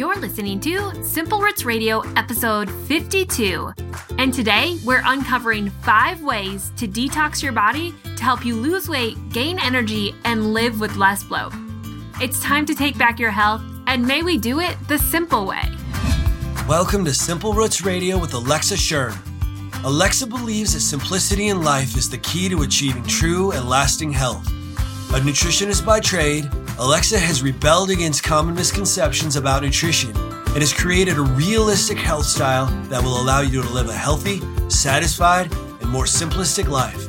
You're listening to Simple Roots Radio, episode 52. And today we're uncovering five ways to detox your body to help you lose weight, gain energy, and live with less bloat. It's time to take back your health, and may we do it the simple way. Welcome to Simple Roots Radio with Alexa Schirm. Alexa believes that simplicity in life is the key to achieving true and lasting health. A nutritionist by trade, Alexa has rebelled against common misconceptions about nutrition and has created a realistic health style that will allow you to live a healthy, satisfied, and more simplistic life.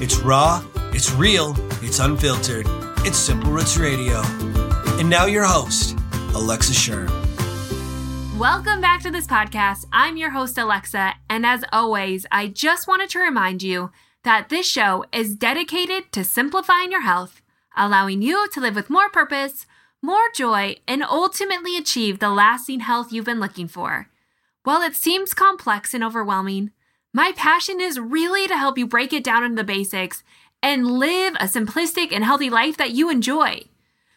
It's raw, it's real, it's unfiltered. It's Simple Roots Radio. And now your host, Alexa Schirm. Welcome back to this podcast. I'm your host, Alexa, and as always, I just wanted to remind you that this show is dedicated to simplifying your health, allowing you to live with more purpose, more joy, and ultimately achieve the lasting health you've been looking for. While it seems complex and overwhelming, my passion is really to help you break it down into the basics and live a simplistic and healthy life that you enjoy.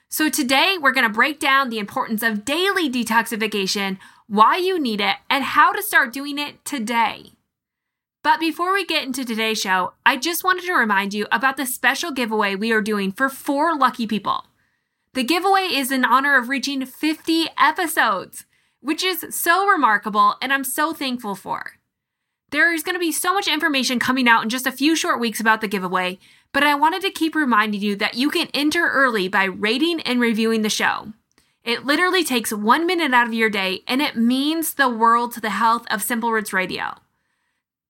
So, today we're going to break down the importance of daily detoxification why you need it, and how to start doing it today. But before we get into today's show, I just wanted to remind you about the special giveaway we are doing for four lucky people. The giveaway is in honor of reaching 50 episodes, which is so remarkable and I'm so thankful for. There is going to be so much information coming out in just a few short weeks about the giveaway, but I wanted to keep reminding you that you can enter early by rating and reviewing the show. It literally takes one minute out of your day and it means the world to the health of Simple Roots Radio.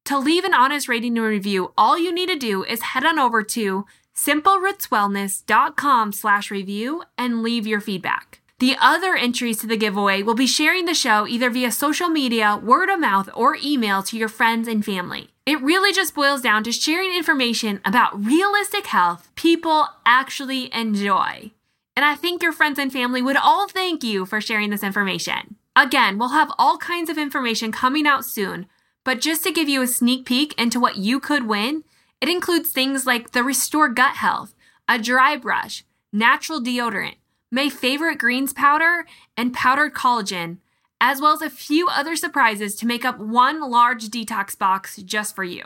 To leave an honest rating and review, all you need to do is head on over to simplerootswellness.com slash review and leave your feedback. The other entries to the giveaway will be sharing the show either via social media, word of mouth, or email to your friends and family. It really just boils down to sharing information about realistic health people actually enjoy. And I think your friends and family would all thank you for sharing this information. Again, we'll have all kinds of information coming out soon, but just to give you a sneak peek into what you could win, it includes things like the Restore Gut Health, a dry brush, natural deodorant, my favorite greens powder, and powdered collagen, as well as a few other surprises to make up one large detox box just for you.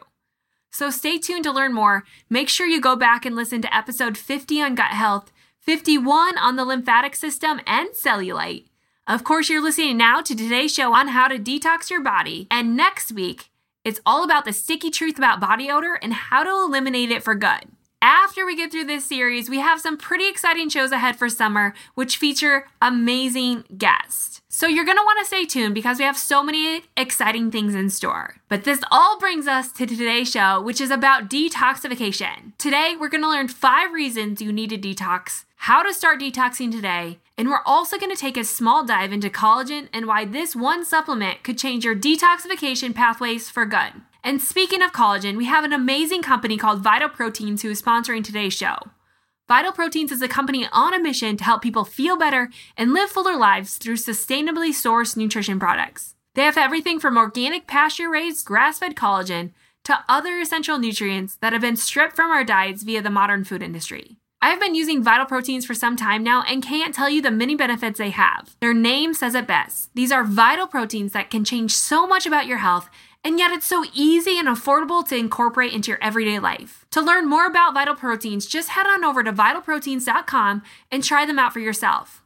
So stay tuned to learn more. Make sure you go back and listen to episode 50 on gut health 51 on the lymphatic system and cellulite. Of course, you're listening now to today's show on how to detox your body. And next week, it's all about the sticky truth about body odor and how to eliminate it for good. After we get through this series, we have some pretty exciting shows ahead for summer, which feature amazing guests. So you're gonna wanna stay tuned because we have so many exciting things in store. But this all brings us to today's show, which is about detoxification. Today, we're gonna learn five reasons you need to detox how to start detoxing today, and we're also going to take a small dive into collagen and why this one supplement could change your detoxification pathways for good. And speaking of collagen, we have an amazing company called Vital Proteins who is sponsoring today's show. Vital Proteins is a company on a mission to help people feel better and live fuller lives through sustainably sourced nutrition products. They have everything from organic pasture raised grass fed collagen to other essential nutrients that have been stripped from our diets via the modern food industry. I've been using Vital Proteins for some time now and can't tell you the many benefits they have. Their name says it best. These are vital proteins that can change so much about your health, and yet it's so easy and affordable to incorporate into your everyday life. To learn more about Vital Proteins, just head on over to vitalproteins.com and try them out for yourself.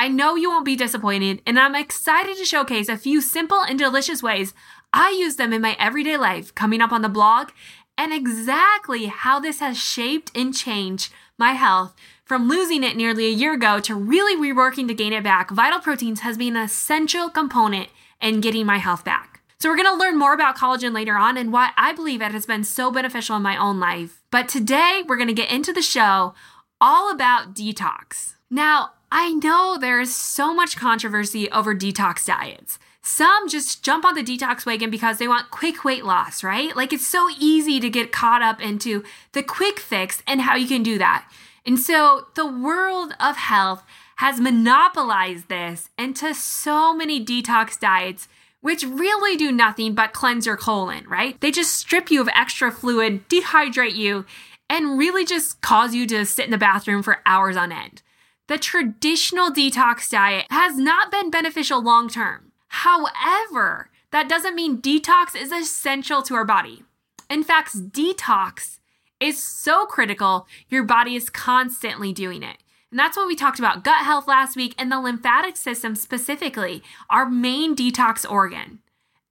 I know you won't be disappointed, and I'm excited to showcase a few simple and delicious ways I use them in my everyday life coming up on the blog and exactly how this has shaped and changed my health from losing it nearly a year ago to really reworking to gain it back, Vital Proteins has been an essential component in getting my health back. So, we're to learn more about collagen later on and why I believe it has been so beneficial in my own life. But today, we're to get into the show all about detox. Now, I know there is so much controversy over detox diets. Some just jump on the detox wagon because they want quick weight loss, right? Like it's so easy to get caught up into the quick fix and how you can do that. And so the world of health has monopolized this into so many detox diets, which really do nothing but cleanse your colon, right? They just strip you of extra fluid, dehydrate you, and really just cause you to sit in the bathroom for hours on end. the traditional detox diet has not been beneficial long term. However, that doesn't mean detox is essential to our body. In fact, detox is so critical, your body is constantly doing it. And that's what we talked about gut health last week and the lymphatic system specifically, our main detox organ.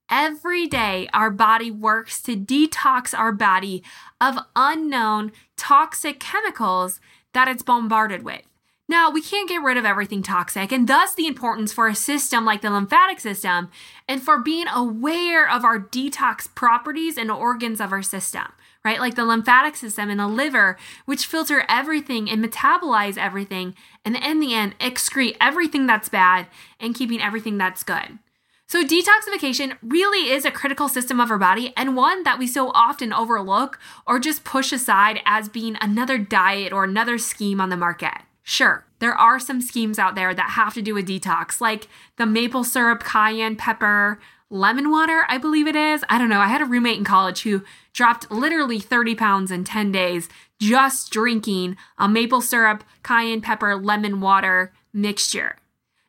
Every day, our body works to detox our body of unknown toxic chemicals that it's bombarded with. Now, we can't get rid of everything toxic, and thus the importance for a system like the lymphatic system and for being aware of our detox properties and organs of our system, right? Like the lymphatic system and the liver, which filter everything and metabolize everything, and in the end, excrete everything that's bad and keeping everything that's good. So, detoxification really is a critical system of our body and one that we so often overlook or just push aside as being another diet or another scheme on the market. Sure, there are some schemes out there that have to do with detox, like the maple syrup, cayenne pepper, lemon water, I believe it is. I don't know. I had a roommate in college who dropped literally 30 pounds in 10 days just drinking a maple syrup, cayenne pepper, lemon water mixture.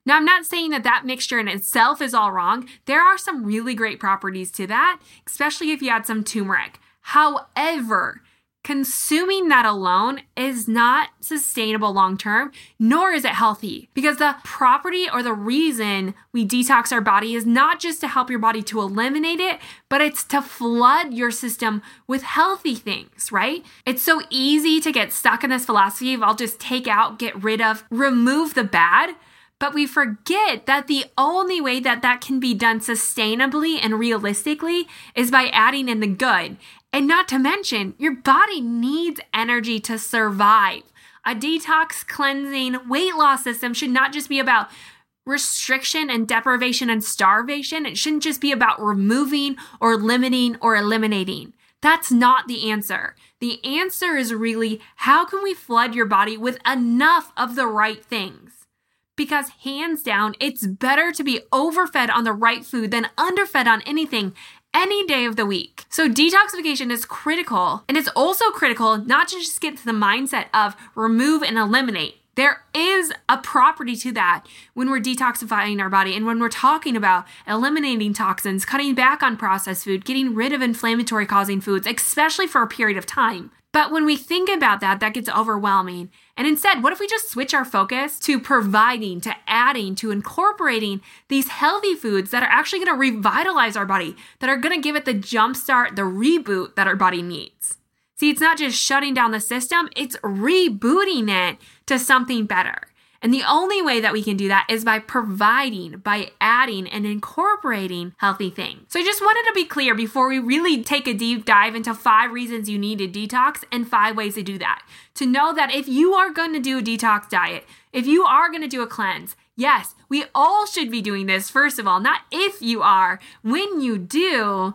Now, I'm not saying that that mixture in itself is all wrong. There are some really great properties to that, especially if you add some turmeric. However, consuming that alone is not sustainable long term, nor is it healthy. Because the property or the reason we detox our body is not just to help your body to eliminate it, but it's to flood your system with healthy things, right? It's so easy to get stuck in this philosophy of I'll just take out, get rid of, remove the bad. But we forget that the only way that that can be done sustainably and realistically is by adding in the good. And not to mention, your body needs energy to survive. A detox, cleansing, weight loss system should not just be about restriction and deprivation and starvation. It shouldn't just be about removing or limiting or eliminating. That's not the answer. The answer is really how can we flood your body with enough of the right things? Because hands down, it's better to be overfed on the right food than underfed on anything any day of the week. So detoxification is critical and it's also critical not to just get to the mindset of remove and eliminate. There is a property to that when we're detoxifying our body and when we're talking about eliminating toxins, cutting back on processed food, getting rid of inflammatory causing foods, especially for a period of time. But when we think about that, that gets overwhelming. And instead, what if we just switch our focus to providing, to adding, to incorporating these healthy foods that are actually going to revitalize our body, that are going to give it the jumpstart, the reboot that our body needs? See, it's not just shutting down the system, it's rebooting it to something better. And the only way that we can do that is by providing, by adding and incorporating healthy things. So I just wanted to be clear before we really take a deep dive into five reasons you need to detox and five ways to do that. To know that if you are going to do a detox diet, if you are going to do a cleanse, yes, we all should be doing this, first of all, not if you are. When you do,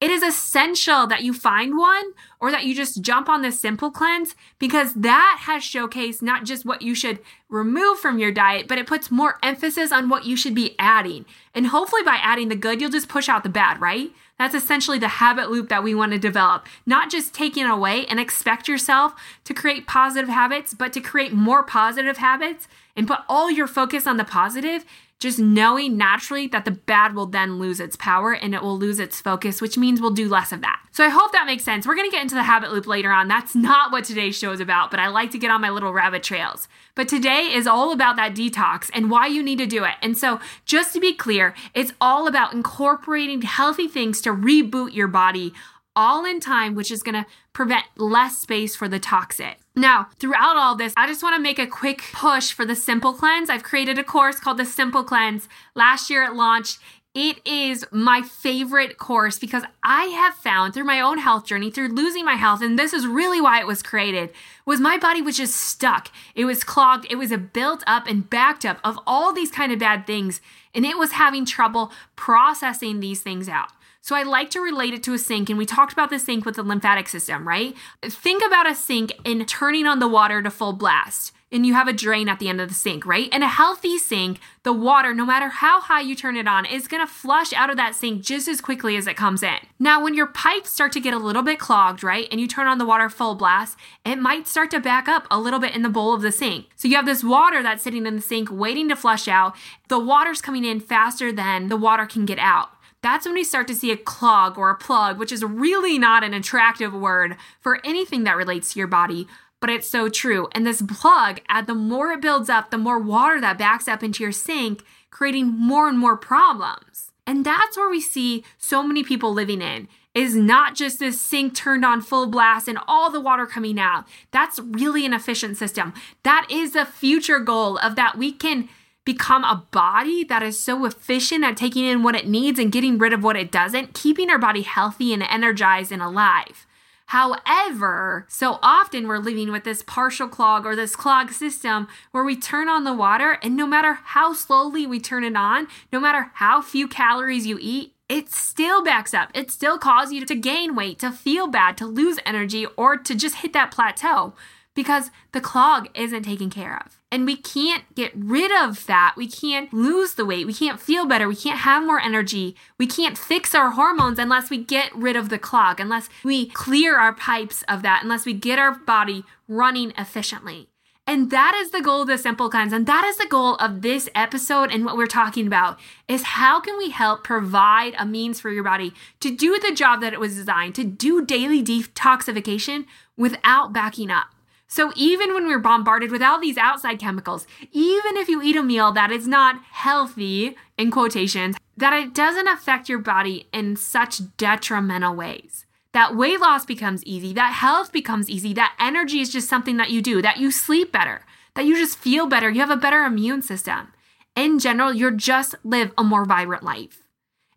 it is essential that you find one or that you just jump on the simple cleanse because that has showcased not just what you should remove from your diet, but it puts more emphasis on what you should be adding. And hopefully, by adding the good, you'll just push out the bad, right? That's essentially the habit loop that we want to develop. Not just taking away and expect yourself to create positive habits, but to create more positive habits and put all your focus on the positive just knowing naturally that the bad will then lose its power and it will lose its focus, which means we'll do less of that. So I hope that makes sense. We're to get into the habit loop later on. That's not what today's show is about, but I like to get on my little rabbit trails. But today is all about that detox and why you need to do it. And so, just to be clear, it's all about incorporating healthy things to reboot your body all in time, which is going to prevent less space for the toxic. Now, throughout all this, I just want to make a quick push for the Simple Cleanse. I've created a course called the Simple Cleanse. Last year it launched. It is my favorite course because I have found through my own health journey, through losing my health, and this is really why it was created, was my body was just stuck. It was clogged. It was a built up and backed up of all these kind of bad things, and it was having trouble processing these things out. So I like to relate it to a sink, and we talked about the sink with the lymphatic system, right? Think about a sink and turning on the water to full blast. and you have a drain at the end of the sink, right? In a healthy sink, the water, no matter how high you turn it on, is gonna flush out of that sink just as quickly as it comes in. Now, when your pipes start to get a little bit clogged, right, and you turn on the water full blast, it might start to back up a little bit in the bowl of the sink. So you have this water that's sitting in the sink waiting to flush out. The water's coming in faster than the water can get out that's when we start to see a clog or a plug, which is really not an attractive word for anything that relates to your body, but it's so true. And this plug, the more it builds up, the more water that backs up into your sink, creating more and more problems. And that's where we see so many people living in is not just this sink turned on full blast and all the water coming out. That's really an efficient system. That is the future goal of that we can become a body that is so efficient at taking in what it needs and getting rid of what it doesn't, keeping our body healthy and energized and alive. However, so often we're living with this partial clog or this clog system where we turn on the water, and no matter how slowly we turn it on, no matter how few calories you eat, it still backs up. It still causes you to gain weight, to feel bad, to lose energy, or to just hit that plateau because the clog isn't taken care of. And we can't get rid of that. We can't lose the weight. We can't feel better. We can't have more energy. We can't fix our hormones unless we get rid of the clog, unless we clear our pipes of that, unless we get our body running efficiently. And that is the goal of the simple cleanse. And that is the goal of this episode and what we're talking about is how can we help provide a means for your body to do the job that it was designed to do daily detoxification without backing up. So even when we're bombarded with all these outside chemicals, even if you eat a meal that is not healthy, in quotations, that it doesn't affect your body in such detrimental ways. That weight loss becomes easy, that health becomes easy, that energy is just something that you do, that you sleep better, that you just feel better, you have a better immune system. In general, you're just live a more vibrant life.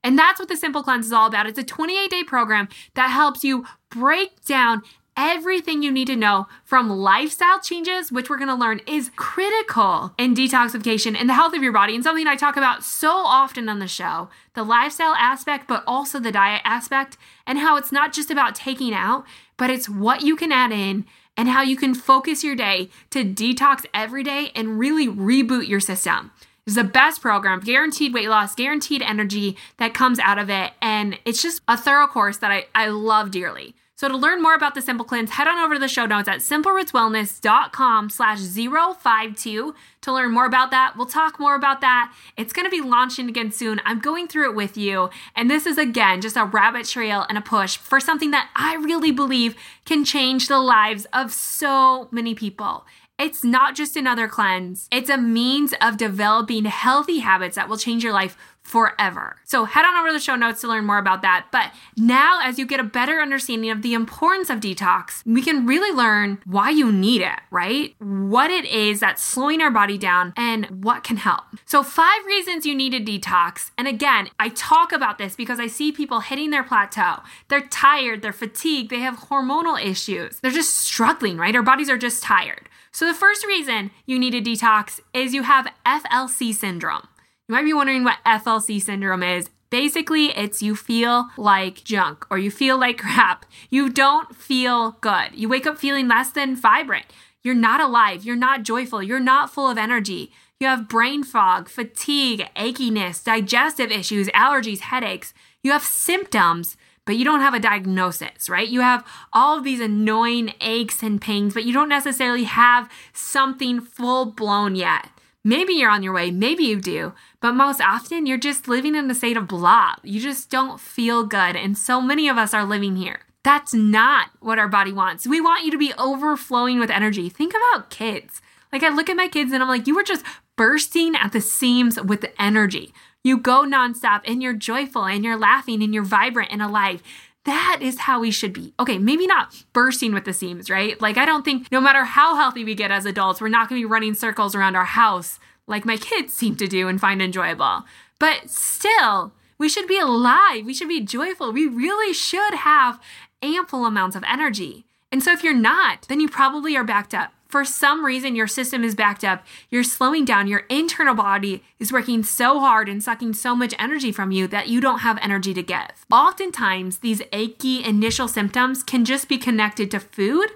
And that's what the Simple Cleanse is all about. It's a 28 day program that helps you break down everything you need to know from lifestyle changes, which we're going to learn is critical in detoxification and the health of your body, and something I talk about so often on the show the lifestyle aspect, but also the diet aspect, and how it's not just about taking out, but it's what you can add in and how you can focus your day to detox every day and really reboot your system. It's the best program, guaranteed weight loss, guaranteed energy that comes out of it. And it's just a thorough course that I, I love dearly. So to learn more about the Simple Cleanse, head on over to the show notes at simplerootswellness.com slash 052 to learn more about that. We'll talk more about that. It's going to be launching again soon. I'm going through it with you. And this is, again, just a rabbit trail and a push for something that I really believe can change the lives of so many people. It's not just another cleanse, it's a means of developing healthy habits that will change your life forever. So head on over to the show notes to learn more about that. But now, as you get a better understanding of the importance of detox, we can really learn why you need it, right? What it is that's slowing our body down and what can help. So, five reasons you need a detox. And again, I talk about this because I see people hitting their plateau. They're tired, they're fatigued, they have hormonal issues, they're just struggling, right? Our bodies are just tired. So, the first reason you need a detox is you have FLC syndrome. You might be wondering what FLC syndrome is. Basically, it's you feel like junk or you feel like crap. You don't feel good. You wake up feeling less than vibrant. You're not alive. You're not joyful. You're not full of energy. You have brain fog, fatigue, achiness, digestive issues, allergies, headaches. You have symptoms but you don't have a diagnosis, right? You have all of these annoying aches and pains, but you don't necessarily have something full blown yet. Maybe you're on your way, maybe you do, but most often you're just living in a state of blah. You just don't feel good. And so many of us are living here. That's not what our body wants. We want you to be overflowing with energy. Think about kids. Like, I look at my kids and I'm like, you were just bursting at the seams with energy. You go nonstop and you're joyful and you're laughing and you're vibrant and alive. That is how we should be. Okay, maybe not bursting with the seams, right? Like, I don't think no matter how healthy we get as adults, we're not gonna be running circles around our house like my kids seem to do and find enjoyable. But still, we should be alive. We should be joyful. We really should have ample amounts of energy. And so if you're not, then you probably are backed up for some reason your system is backed up, you're slowing down, your internal body is working so hard and sucking so much energy from you that you don't have energy to give. Oftentimes, these achy initial symptoms can just be connected to food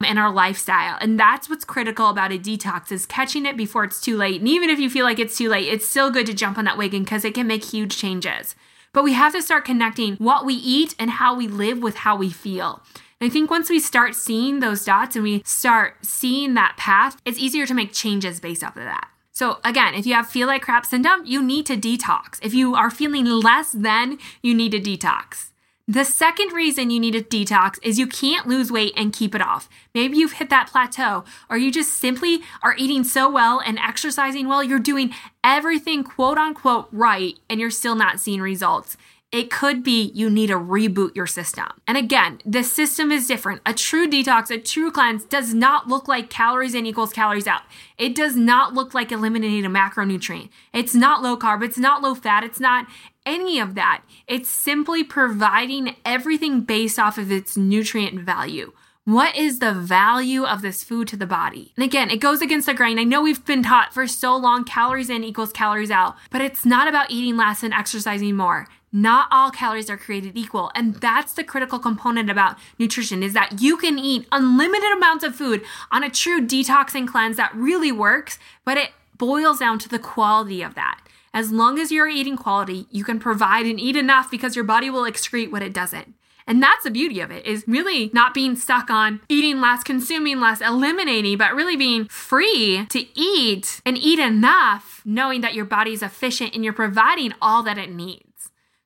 and our lifestyle. And that's what's critical about a detox is catching it before it's too late. And even if you feel like it's too late, it's still good to jump on that wagon because it can make huge changes. But we have to start connecting what we eat and how we live with how we feel. I think once we start seeing those dots and we start seeing that path, it's easier to make changes based off of that. So again, if you have feel like crap syndrome, you need to detox. If you are feeling less than, you need to detox. The second reason you need a detox is you can't lose weight and keep it off. Maybe you've hit that plateau, or you just simply are eating so well and exercising well, you're doing everything quote unquote right, and you're still not seeing results. It could be you need to reboot your system. And again, the system is different. A true detox, a true cleanse does not look like calories in equals calories out. It does not look like eliminating a macronutrient. It's not low carb, it's not low fat, it's not any of that. It's simply providing everything based off of its nutrient value. What is the value of this food to the body? And again, it goes against the grain. I know we've been taught for so long calories in equals calories out, but it's not about eating less and exercising more. Not all calories are created equal. And that's the critical component about nutrition is that you can eat unlimited amounts of food on a true detoxing cleanse that really works, but it boils down to the quality of that. As long as you're eating quality, you can provide and eat enough because your body will excrete what it doesn't. And that's the beauty of it is really not being stuck on eating less, consuming less, eliminating, but really being free to eat and eat enough, knowing that your body is efficient and you're providing all that it needs.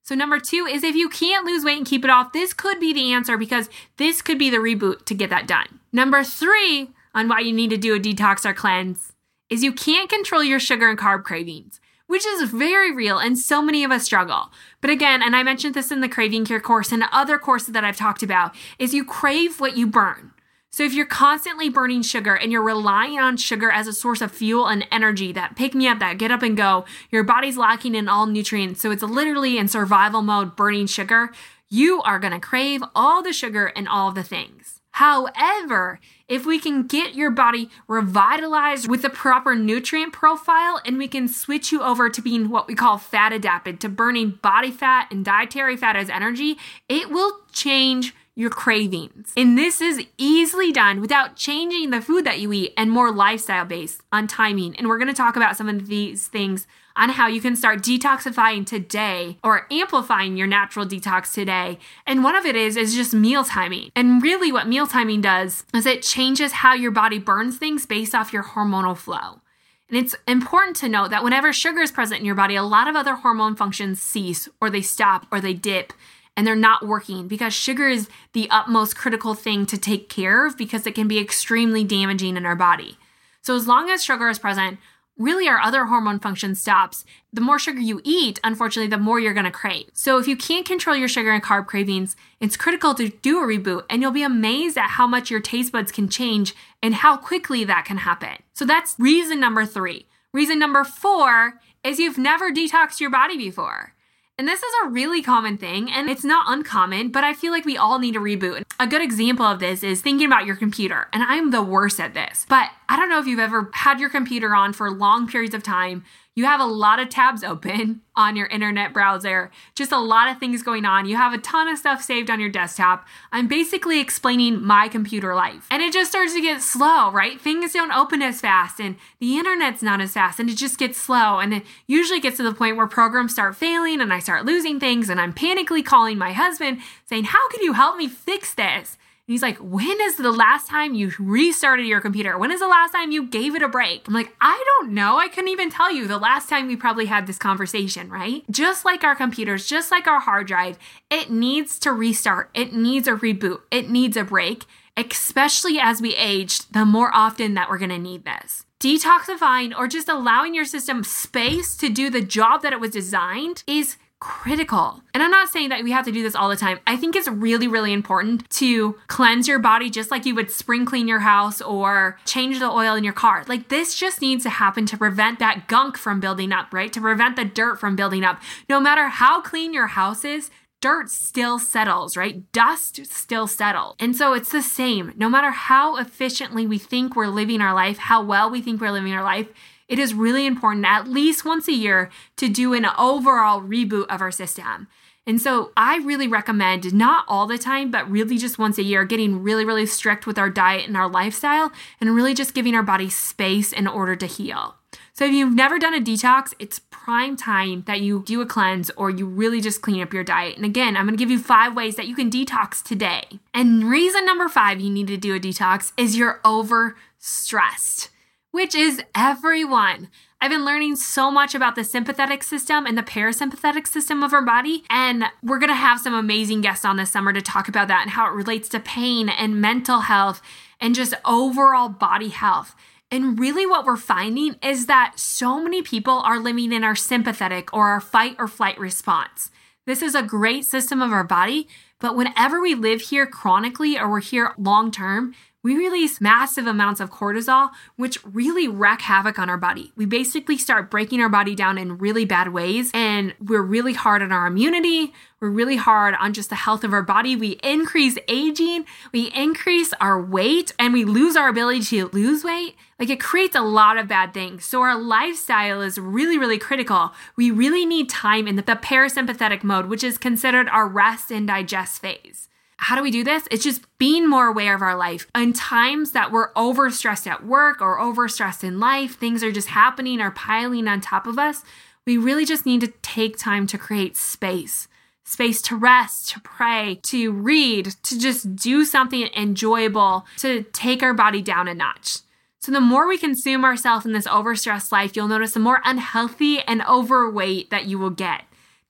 So, number two is if you can't lose weight and keep it off, this could be the answer because this could be the reboot to get that done. Number three on why you need to do a detox or cleanse is you can't control your sugar and carb cravings, which is very real and so many of us struggle. But again, and I mentioned this in the craving cure course and other courses that I've talked about, is you crave what you burn. So if you're constantly burning sugar and you're relying on sugar as a source of fuel and energy, that pick me up, that get up and go, your body's lacking in all nutrients. So it's literally in survival mode burning sugar. You are going to crave all the sugar and all the things. However, if we can get your body revitalized with the proper nutrient profile and we can switch you over to being what we call fat adapted, to burning body fat and dietary fat as energy, it will change your cravings. And this is easily done without changing the food that you eat and more lifestyle based on timing. And we're going to talk about some of these things on how you can start detoxifying today or amplifying your natural detox today. And one of it is is just meal timing. And really what meal timing does is it changes how your body burns things based off your hormonal flow. And it's important to note that whenever sugar is present in your body, a lot of other hormone functions cease or they stop or they dip and they're not working because sugar is the utmost critical thing to take care of because it can be extremely damaging in our body. So, as long as sugar is present, really our other hormone function stops. The more sugar you eat, unfortunately, the more you're going to crave. So, if you can't control your sugar and carb cravings, it's critical to do a reboot, and you'll be amazed at how much your taste buds can change and how quickly that can happen. So, that's reason number three. Reason number four is you've never detoxed your body before. And this is a really common thing, and it's not uncommon, but I feel like we all need a reboot. A good example of this is thinking about your computer, and I'm the worst at this. But I don't know if you've ever had your computer on for long periods of time you have a lot of tabs open on your internet browser, just a lot of things going on. You have a ton of stuff saved on your desktop. I'm basically explaining my computer life. And it just starts to get slow, right? Things don't open as fast and the internet's not as fast and it just gets slow. And it usually gets to the point where programs start failing and I start losing things and I'm panically calling my husband saying, How can you help me fix this? And he's like, When is the last time you restarted your computer? When is the last time you gave it a break? I'm like, I don't know. I couldn't even tell you the last time we probably had this conversation, right? Just like our computers, just like our hard drive, it needs to restart. It needs a reboot. It needs a break, especially as we age, the more often that we're to need this. Detoxifying or just allowing your system space to do the job that it was designed is critical. And I'm not saying that we have to do this all the time. I think it's really, really important to cleanse your body just like you would spring clean your house or change the oil in your car. Like this just needs to happen to prevent that gunk from building up, right? To prevent the dirt from building up. No matter how clean your house is, dirt still settles, right? Dust still settles. And so it's the same. No matter how efficiently we think we're living our life, how well we think we're living our life, it is really important at least once a year to do an overall reboot of our system. And so I really recommend not all the time, but really just once a year, getting really, really strict with our diet and our lifestyle and really just giving our body space in order to heal. So if you've never done a detox, it's prime time that you do a cleanse or you really just clean up your diet. And again, I'm going to give you five ways that you can detox today. And reason number five you need to do a detox is you're overstressed, which is everyone. I've been learning so much about the sympathetic system and the parasympathetic system of our body. And we're going to have some amazing guests on this summer to talk about that and how it relates to pain and mental health and just overall body health. And really, what we're finding is that so many people are living in our sympathetic or our fight or flight response. This is a great system of our body, but whenever we live here chronically or we're here long term, we release massive amounts of cortisol, which really wreak havoc on our body. We basically start breaking our body down in really bad ways, and we're really hard on our immunity. We're really hard on just the health of our body. We increase aging, we increase our weight, and we lose our ability to lose weight. Like it creates a lot of bad things. So, our lifestyle is really, really critical. We really need time in the parasympathetic mode, which is considered our rest and digest phase. How do we do this? It's just being more aware of our life. In times that we're overstressed at work or overstressed in life, things are just happening or piling on top of us. We really just need to take time to create space space to rest, to pray, to read, to just do something enjoyable, to take our body down a notch. So, the more we consume ourselves in this overstressed life, you'll notice the more unhealthy and overweight that you will get.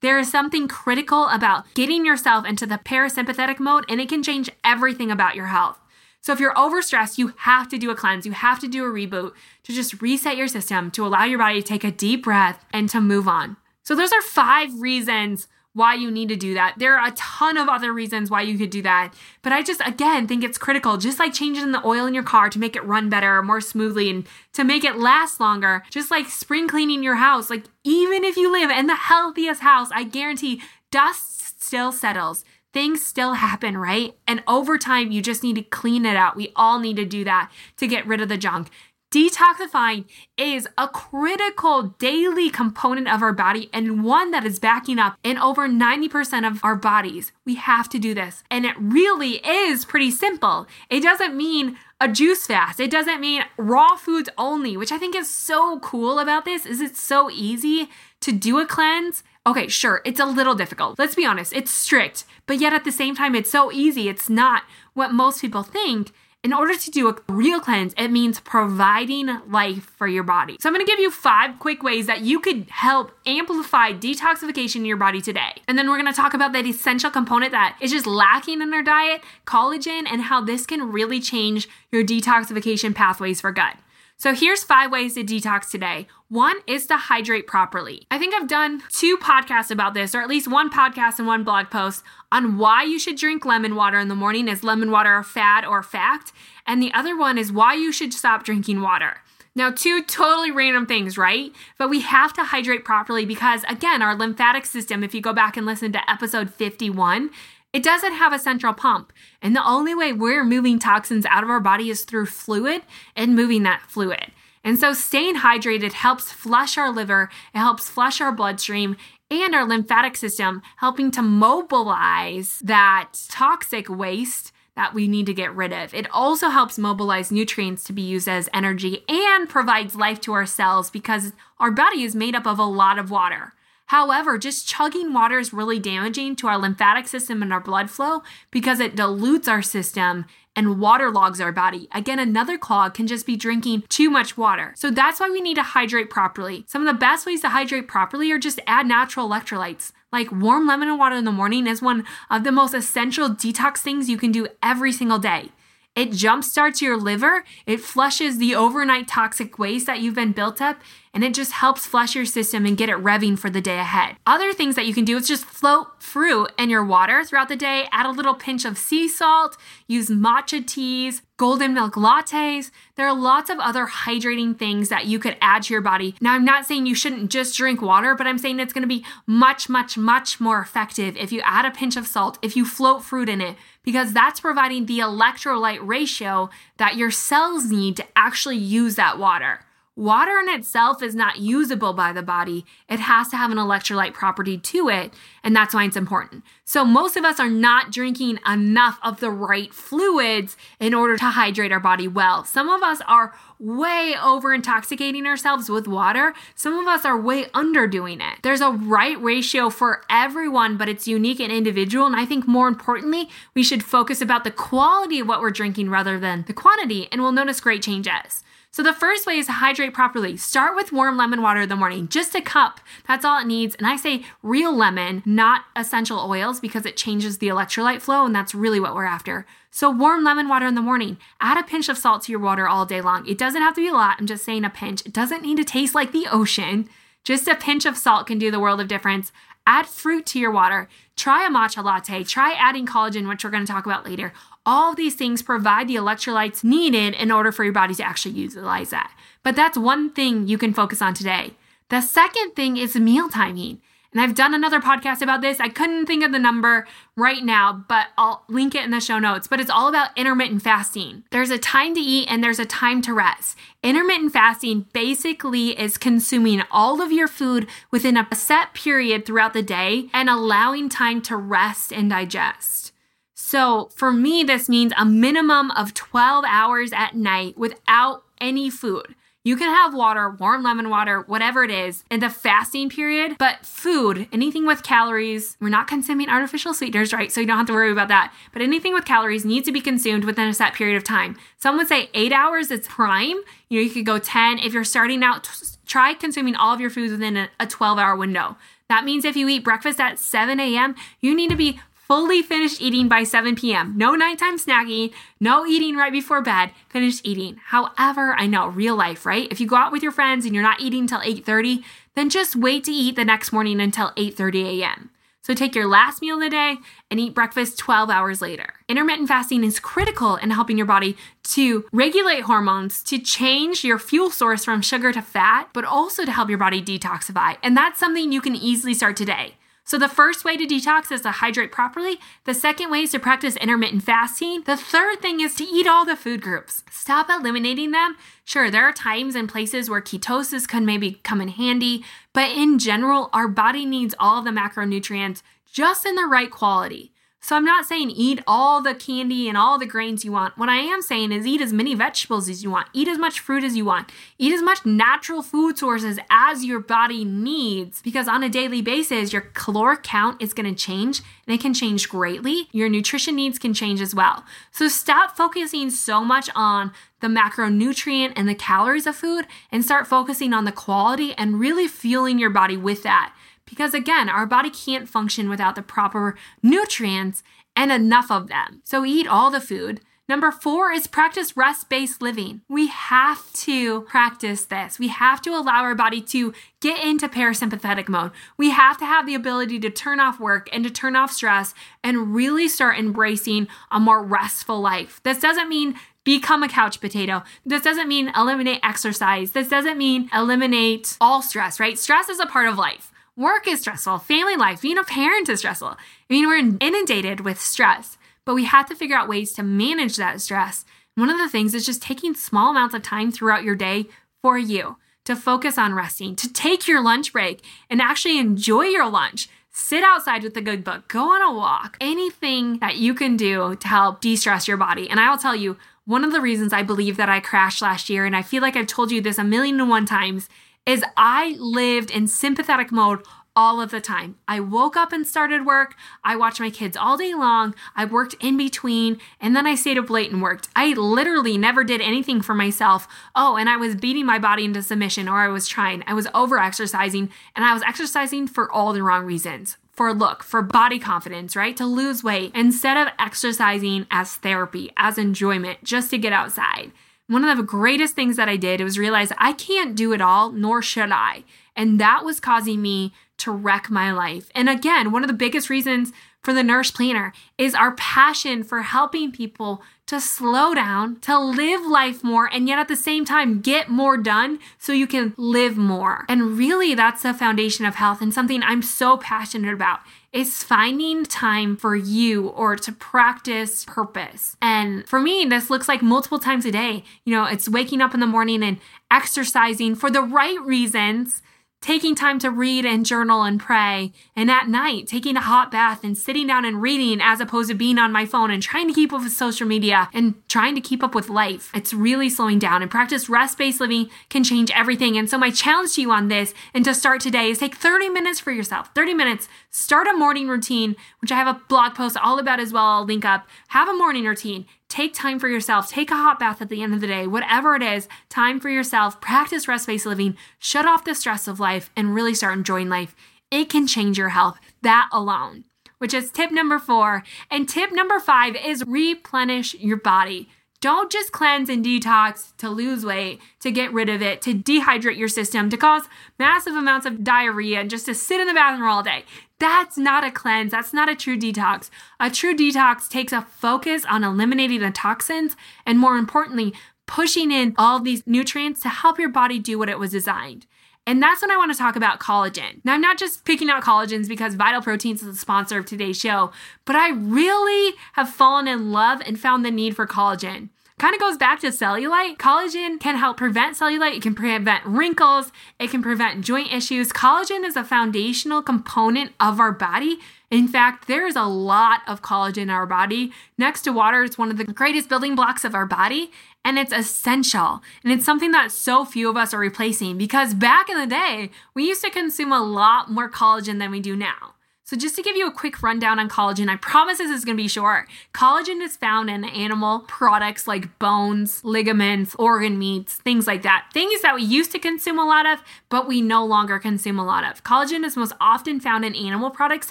There is something critical about getting yourself into the parasympathetic mode, and it can change everything about your health. So, if you're overstressed, you have to do a cleanse, you have to do a reboot to just reset your system, to allow your body to take a deep breath and to move on. So, those are five reasons why you need to do that. There are a ton of other reasons why you could do that. But I just, again, think it's critical. Just like changing the oil in your car to make it run better, more smoothly, and to make it last longer. Just like spring cleaning your house. Like, even if you live in the healthiest house, I guarantee dust still settles. Things still happen, right? And over time, you just need to clean it out. We all need to do that to get rid of the junk. Detoxifying is a critical daily component of our body and one that is backing up in over 90% of our bodies. We have to do this. And it really is pretty simple. It doesn't mean a juice fast. It doesn't mean raw foods only, which I think is so cool about this is it's so easy to do a cleanse. Okay, sure, it's a little difficult. Let's be honest, it's strict, but yet at the same time it's so easy. It's not what most people think. In order to do a real cleanse, it means providing life for your body. So, I'm gonna give you five quick ways that you could help amplify detoxification in your body today. And then we're gonna talk about that essential component that is just lacking in our diet, collagen, and how this can really change your detoxification pathways for good. So here's five ways to detox today. One is to hydrate properly. I think I've done two podcasts about this, or at least one podcast and one blog post on why you should drink lemon water in the morning. Is lemon water a fad or a fact? And the other one is why you should stop drinking water. Now, two totally random things, right? But we have to hydrate properly because, again, our lymphatic system, if you go back and listen to episode 51, it doesn't have a central pump. And the only way we're moving toxins out of our body is through fluid and moving that fluid. And so staying hydrated helps flush our liver, it helps flush our bloodstream and our lymphatic system, helping to mobilize that toxic waste that we need to get rid of. It also helps mobilize nutrients to be used as energy and provides life to our cells because our body is made up of a lot of water. However, just chugging water is really damaging to our lymphatic system and our blood flow because it dilutes our system and waterlogs our body. Again, another clog can just be drinking too much water. So that's why we need to hydrate properly. Some of the best ways to hydrate properly are just add natural electrolytes. Like warm lemon water in the morning is one of the most essential detox things you can do every single day. It jumpstarts your liver, it flushes the overnight toxic waste that you've been built up, and it just helps flush your system and get it revving for the day ahead. Other things that you can do is just float fruit in your water throughout the day, add a little pinch of sea salt, use matcha teas, golden milk lattes. There are lots of other hydrating things that you could add to your body. Now, I'm not saying you shouldn't just drink water, but I'm saying it's gonna be much, much, much more effective if you add a pinch of salt, if you float fruit in it, because that's providing the electrolyte ratio that your cells need to actually use that water. Water in itself is not usable by the body. It has to have an electrolyte property to it, and that's why it's important. So, most of us are not drinking enough of the right fluids in order to hydrate our body well. Some of us are way over intoxicating ourselves with water. Some of us are way underdoing it. There's a right ratio for everyone, but it's unique and individual. And I think more importantly, we should focus about the quality of what we're drinking rather than the quantity, and we'll notice great changes. So the first way is to hydrate properly. Start with warm lemon water in the morning, just a cup. That's all it needs. And I say real lemon, not essential oils, because it changes the electrolyte flow, and that's really what we're after. So warm lemon water in the morning. Add a pinch of salt to your water all day long. It doesn't have to be a lot. I'm just saying a pinch. It doesn't need to taste like the ocean. Just a pinch of salt can do the world of difference. Add fruit to your water. Try a matcha latte. Try adding collagen, which we're going to talk about later. All of these things provide the electrolytes needed in order for your body to actually utilize that. But that's one thing you can focus on today. The second thing is meal timing. And I've done another podcast about this. I couldn't think of the number right now, but I'll link it in the show notes. But it's all about intermittent fasting. There's a time to eat and there's a time to rest. Intermittent fasting basically is consuming all of your food within a set period throughout the day and allowing time to rest and digest. So for me, this means a minimum of 12 hours at night without any food. You can have water, warm lemon water, whatever it is, in the fasting period, but food, anything with calories, we're not consuming artificial sweeteners, right? So you don't have to worry about that. But anything with calories needs to be consumed within a set period of time. Some would say eight hours is prime. You know, you could go 10. If you're starting out, try consuming all of your foods within a 12 hour window. That means if you eat breakfast at 7 a.m., you need to be fully finished eating by 7 p.m. No nighttime snacking, no eating right before bed, finished eating. However, I know real life, right? If you go out with your friends and you're not eating until 8:30, then just wait to eat the next morning until 8:30 a.m. So take your last meal of the day and eat breakfast 12 hours later. Intermittent fasting is critical in helping your body to regulate hormones, to change your fuel source from sugar to fat, but also to help your body detoxify. And that's something you can easily start today. So, the first way to detox is to hydrate properly. The second way is to practice intermittent fasting. The third thing is to eat all the food groups. Stop eliminating them. Sure, there are times and places where ketosis can maybe come in handy, but in general, our body needs all the macronutrients just in the right quality. So I'm not saying eat all the candy and all the grains you want. What I am saying is eat as many vegetables as you want, eat as much fruit as you want, eat as much natural food sources as your body needs because on a daily basis, your caloric count is going to change and it can change greatly. Your nutrition needs can change as well. So stop focusing so much on the macronutrient and the calories of food and start focusing on the quality and really fueling your body with that. Because again, our body can't function without the proper nutrients and enough of them. So eat all the food. Number four is practice rest based living. We have to practice this. We have to allow our body to get into parasympathetic mode. We have to have the ability to turn off work and to turn off stress and really start embracing a more restful life. This doesn't mean become a couch potato. This doesn't mean eliminate exercise. This doesn't mean eliminate all stress, right? Stress is a part of life. Work is stressful, family life, being a parent is stressful. I mean, we're inundated with stress, but we have to figure out ways to manage that stress. One of the things is just taking small amounts of time throughout your day for you to focus on resting, to take your lunch break and actually enjoy your lunch. Sit outside with a good book, go on a walk, anything that you can do to help de stress your body. And I'll tell you, one of the reasons I believe that I crashed last year, and I feel like I've told you this a million and one times, is I lived in sympathetic mode all of the time. I woke up and started work. I watched my kids all day long. I worked in between and then I stayed up late and worked. I literally never did anything for myself. Oh, and I was beating my body into submission or I was trying. I was over exercising and I was exercising for all the wrong reasons. For look, for body confidence, right? To lose weight instead of exercising as therapy, as enjoyment, just to get outside. One of the greatest things that I did was realize I can't do it all, nor should I. And that was causing me to wreck my life. And again, one of the biggest reasons for the nurse Planner is our passion for helping people to slow down, to live life more, and yet at the same time get more done so you can live more. And really, that's the foundation of health and something I'm so passionate about is finding time for you or to practice purpose. And for me, this looks like multiple times a day. You know, it's waking up in the morning and exercising for the right reasons taking time to read and journal and pray, and at night, taking a hot bath and sitting down and reading as opposed to being on my phone and trying to keep up with social media and trying to keep up with life. It's really slowing down and practice rest based living can change everything. And so, my challenge to you on this and to start today is take 30 minutes for yourself. 30 minutes, start a morning routine, which I have a blog post all about as well. I'll link up. Have a morning routine. Take time for yourself. Take a hot bath at the end of the day, whatever it is, time for yourself. Practice rest based living. Shut off the stress of life and really start enjoying life. It can change your health, that alone, which is tip number four. And tip number five is replenish your body. Don't just cleanse and detox to lose weight, to get rid of it, to dehydrate your system, to cause massive amounts of diarrhea, and just to sit in the bathroom all day. That's not a cleanse. That's not a true detox. A true detox takes a focus on eliminating the toxins and, more importantly, pushing in all these nutrients to help your body do what it was designed. And that's when I want to talk about collagen. Now, I'm not just picking out collagens because Vital Proteins is the sponsor of today's show, but I really have fallen in love and found the need for collagen. Kind of goes back to cellulite. Collagen can help prevent cellulite, it can prevent wrinkles, it can prevent joint issues. Collagen is a foundational component of our body. In fact, there is a lot of collagen in our body. Next to water, it's one of the greatest building blocks of our body, and it's essential. And it's something that so few of us are replacing because back in the day, we used to consume a lot more collagen than we do now. So, just to give you a quick rundown on collagen, I promise this is to be short. Collagen is found in animal products like bones, ligaments, organ meats, things like that. Things that we used to consume a lot of, but we no longer consume a lot of. Collagen is most often found in animal products.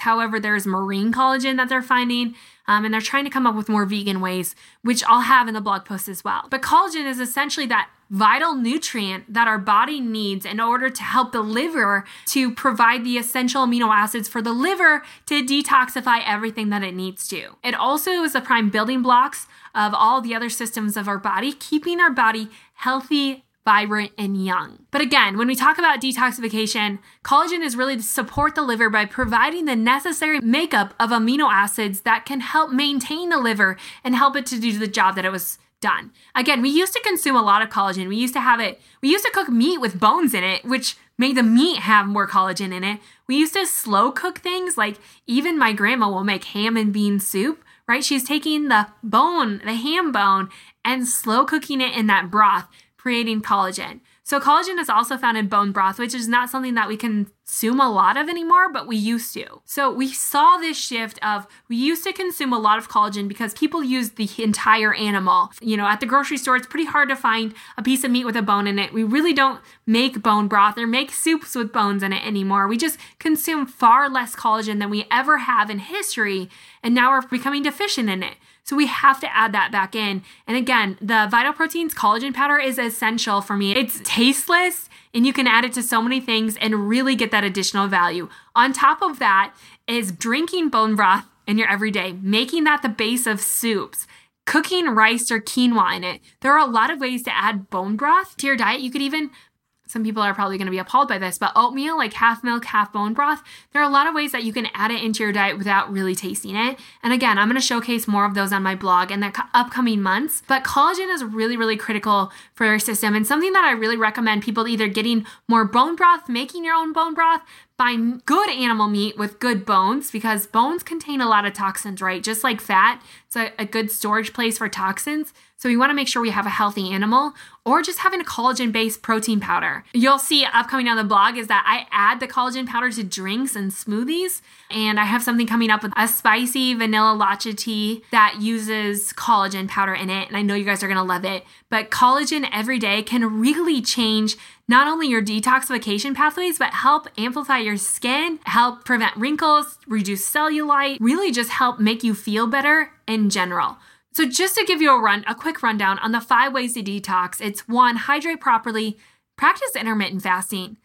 However, there's marine collagen that they're finding. Um, and they're trying to come up with more vegan ways, which I'll have in the blog post as well. But collagen is essentially that vital nutrient that our body needs in order to help the liver to provide the essential amino acids for the liver to detoxify everything that it needs to. It also is the prime building blocks of all the other systems of our body, keeping our body healthy, vibrant, and young. But again, when we talk about detoxification, collagen is really to support the liver by providing the necessary makeup of amino acids that can help maintain the liver and help it to do the job that it was done. Again, we used to consume a lot of collagen. We used to have it, we used to cook meat with bones in it, which made the meat have more collagen in it. We used to slow cook things, like even my grandma will make ham and bean soup, right? She's taking the bone, the ham bone, and slow cooking it in that broth, creating collagen. So, collagen is also found in bone broth, which is not something that we consume a lot of anymore, but we used to. So, we saw this shift of we used to consume a lot of collagen because people use the entire animal. You know, at the grocery store, it's pretty hard to find a piece of meat with a bone in it. We really don't make bone broth or make soups with bones in it anymore. We just consume far less collagen than we ever have in history, and now we're becoming deficient in it. So we have to add that back in. And again, the Vital Proteins collagen powder is essential for me. It's tasteless and you can add it to so many things and really get that additional value. On top of that is drinking bone broth in your everyday, making that the base of soups cooking rice or quinoa in it. There are a lot of ways to add bone broth to your diet. You could even some people are probably going to be appalled by this, but oatmeal, like half milk, half bone broth, there are a lot of ways that you can add it into your diet without really tasting it. And again, I'm going to showcase more of those on my blog in the upcoming months. But collagen is really, really critical for your system and something that I really recommend people either getting more bone broth, making your own bone broth, Find good animal meat with good bones because bones contain a lot of toxins, right? Just like fat, it's a, a good storage place for toxins. So we want to make sure we have a healthy animal or just having a collagen based protein powder. You'll see upcoming on the blog is that I add the collagen powder to drinks and smoothies. And I have something coming up with a spicy vanilla matcha tea that uses collagen powder in it. And I know you guys are going to love it. But collagen every day can really change not only your detoxification pathways, but help amplify your skin, help prevent wrinkles, reduce cellulite, really just help make you feel better in general. So just to give you a run, a quick rundown on the five ways to detox, it's one, hydrate properly, practice intermittent fasting.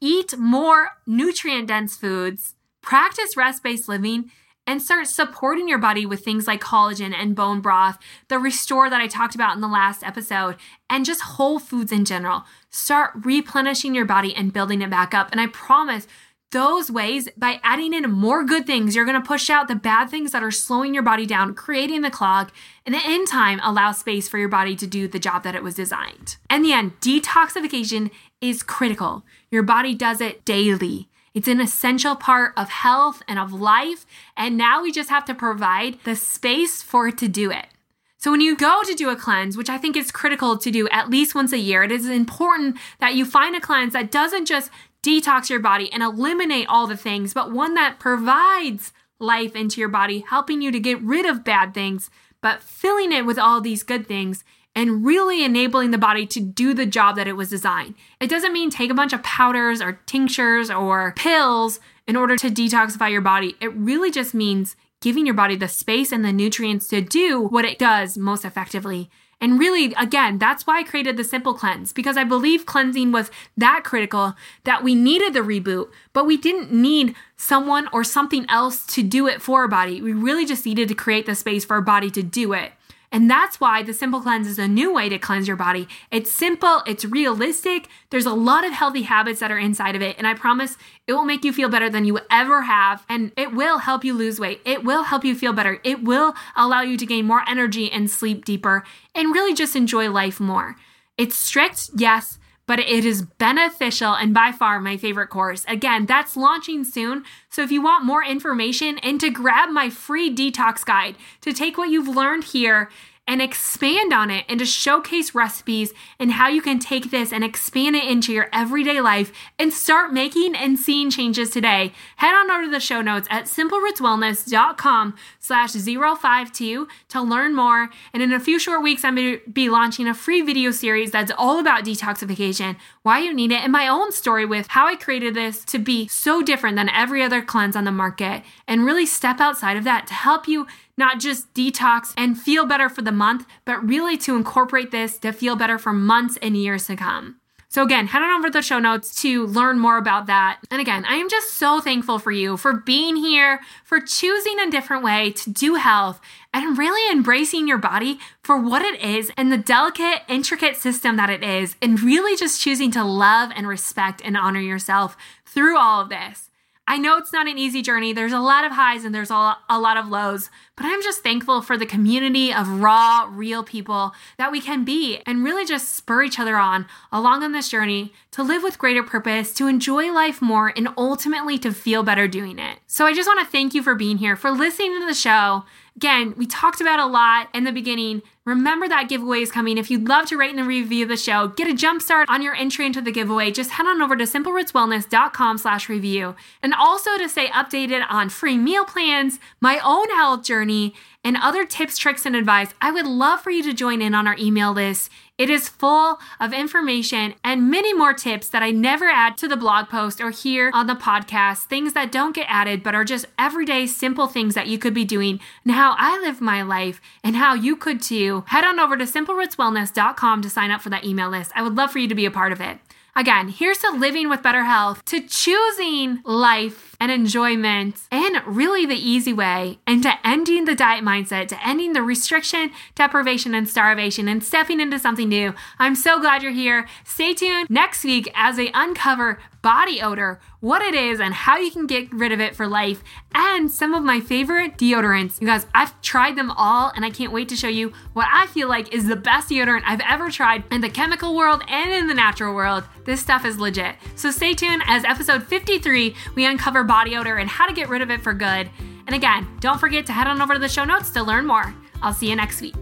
eat more nutrient dense foods, practice rest based living, and start supporting your body with things like collagen and bone broth, the restore that I talked about in the last episode, and just whole foods in general. Start replenishing your body and building it back up. And I promise those ways, by adding in more good things, you're going to push out the bad things that are slowing your body down, creating the clog, and in time allow space for your body to do the job that it was designed. And the end, detoxification is critical. Your body does it daily. It's an essential part of health and of life. And now we just have to provide the space for it to do it. So when you go to do a cleanse, which I think is critical to do at least once a year, it is important that you find a cleanse that doesn't just detox your body and eliminate all the things, but one that provides life into your body, helping you to get rid of bad things, but filling it with all these good things and really enabling the body to do the job that it was designed. It doesn't mean take a bunch of powders or tinctures or pills in order to detoxify your body. It really just means giving your body the space and the nutrients to do what it does most effectively. And really, again, that's why I created the simple cleanse because I believe cleansing was that critical that we needed the reboot, but we didn't need someone or something else to do it for our body. We really just needed to create the space for our body to do it. And that's why the Simple Cleanse is a new way to cleanse your body. It's simple, it's realistic. There's a lot of healthy habits that are inside of it. And I promise it will make you feel better than you ever have. And it will help you lose weight. It will help you feel better. It will allow you to gain more energy and sleep deeper and really just enjoy life more. It's strict, yes but it is beneficial and by far my favorite course. Again, that's launching soon. So if you want more information and to grab my free detox guide to take what you've learned here and expand on it and to showcase recipes and how you can take this and expand it into your everyday life and start making and seeing changes today. Head on over to the show notes at simplerootswellness.com slash 052 to learn more. And in a few short weeks, I'm going to be launching a free video series that's all about detoxification, why you need it, and my own story with how I created this to be so different than every other cleanse on the market and really step outside of that to help you not just detox and feel better for the month, but really to incorporate this to feel better for months and years to come. So, again, head on over to the show notes to learn more about that. And again, I am just so thankful for you for being here, for choosing a different way to do health, and really embracing your body for what it is and the delicate, intricate system that it is, and really just choosing to love and respect and honor yourself through all of this. I know it's not an easy journey. There's a lot of highs and there's a lot of lows, but I'm just thankful for the community of raw, real people that we can be and really just spur each other on along on this journey to live with greater purpose, to enjoy life more, and ultimately to feel better doing it. So I just want to thank you for being here, for listening to the show. Again, we talked about a lot in the beginning. Remember that giveaway is coming. If you'd love to rate and review of the show, get a jump start on your entry into the giveaway, just head on over to simplerootswellness.com slash review. And also to stay updated on free meal plans, my own health journey, and other tips, tricks, and advice, I would love for you to join in on our email list. It is full of information and many more tips that I never add to the blog post or here on the podcast, things that don't get added but are just everyday simple things that you could be doing and how I live my life and how you could too. Head on over to simplerootswellness.com to sign up for that email list. I would love for you to be a part of it. Again, here's to living with better health, to choosing life and enjoyment and really the easy way, into ending the diet mindset, to ending the restriction, deprivation, and starvation, and stepping into something new. I'm so glad you're here. Stay tuned next week as I uncover body odor, what it is, and how you can get rid of it for life, and some of my favorite deodorants. You guys, I've tried them all, and I can't wait to show you what I feel like is the best deodorant I've ever tried in the chemical world and in the natural world. This stuff is legit. So stay tuned as episode 53, we uncover body odor and how to get rid of it for good. And again, don't forget to head on over to the show notes to learn more. I'll see you next week.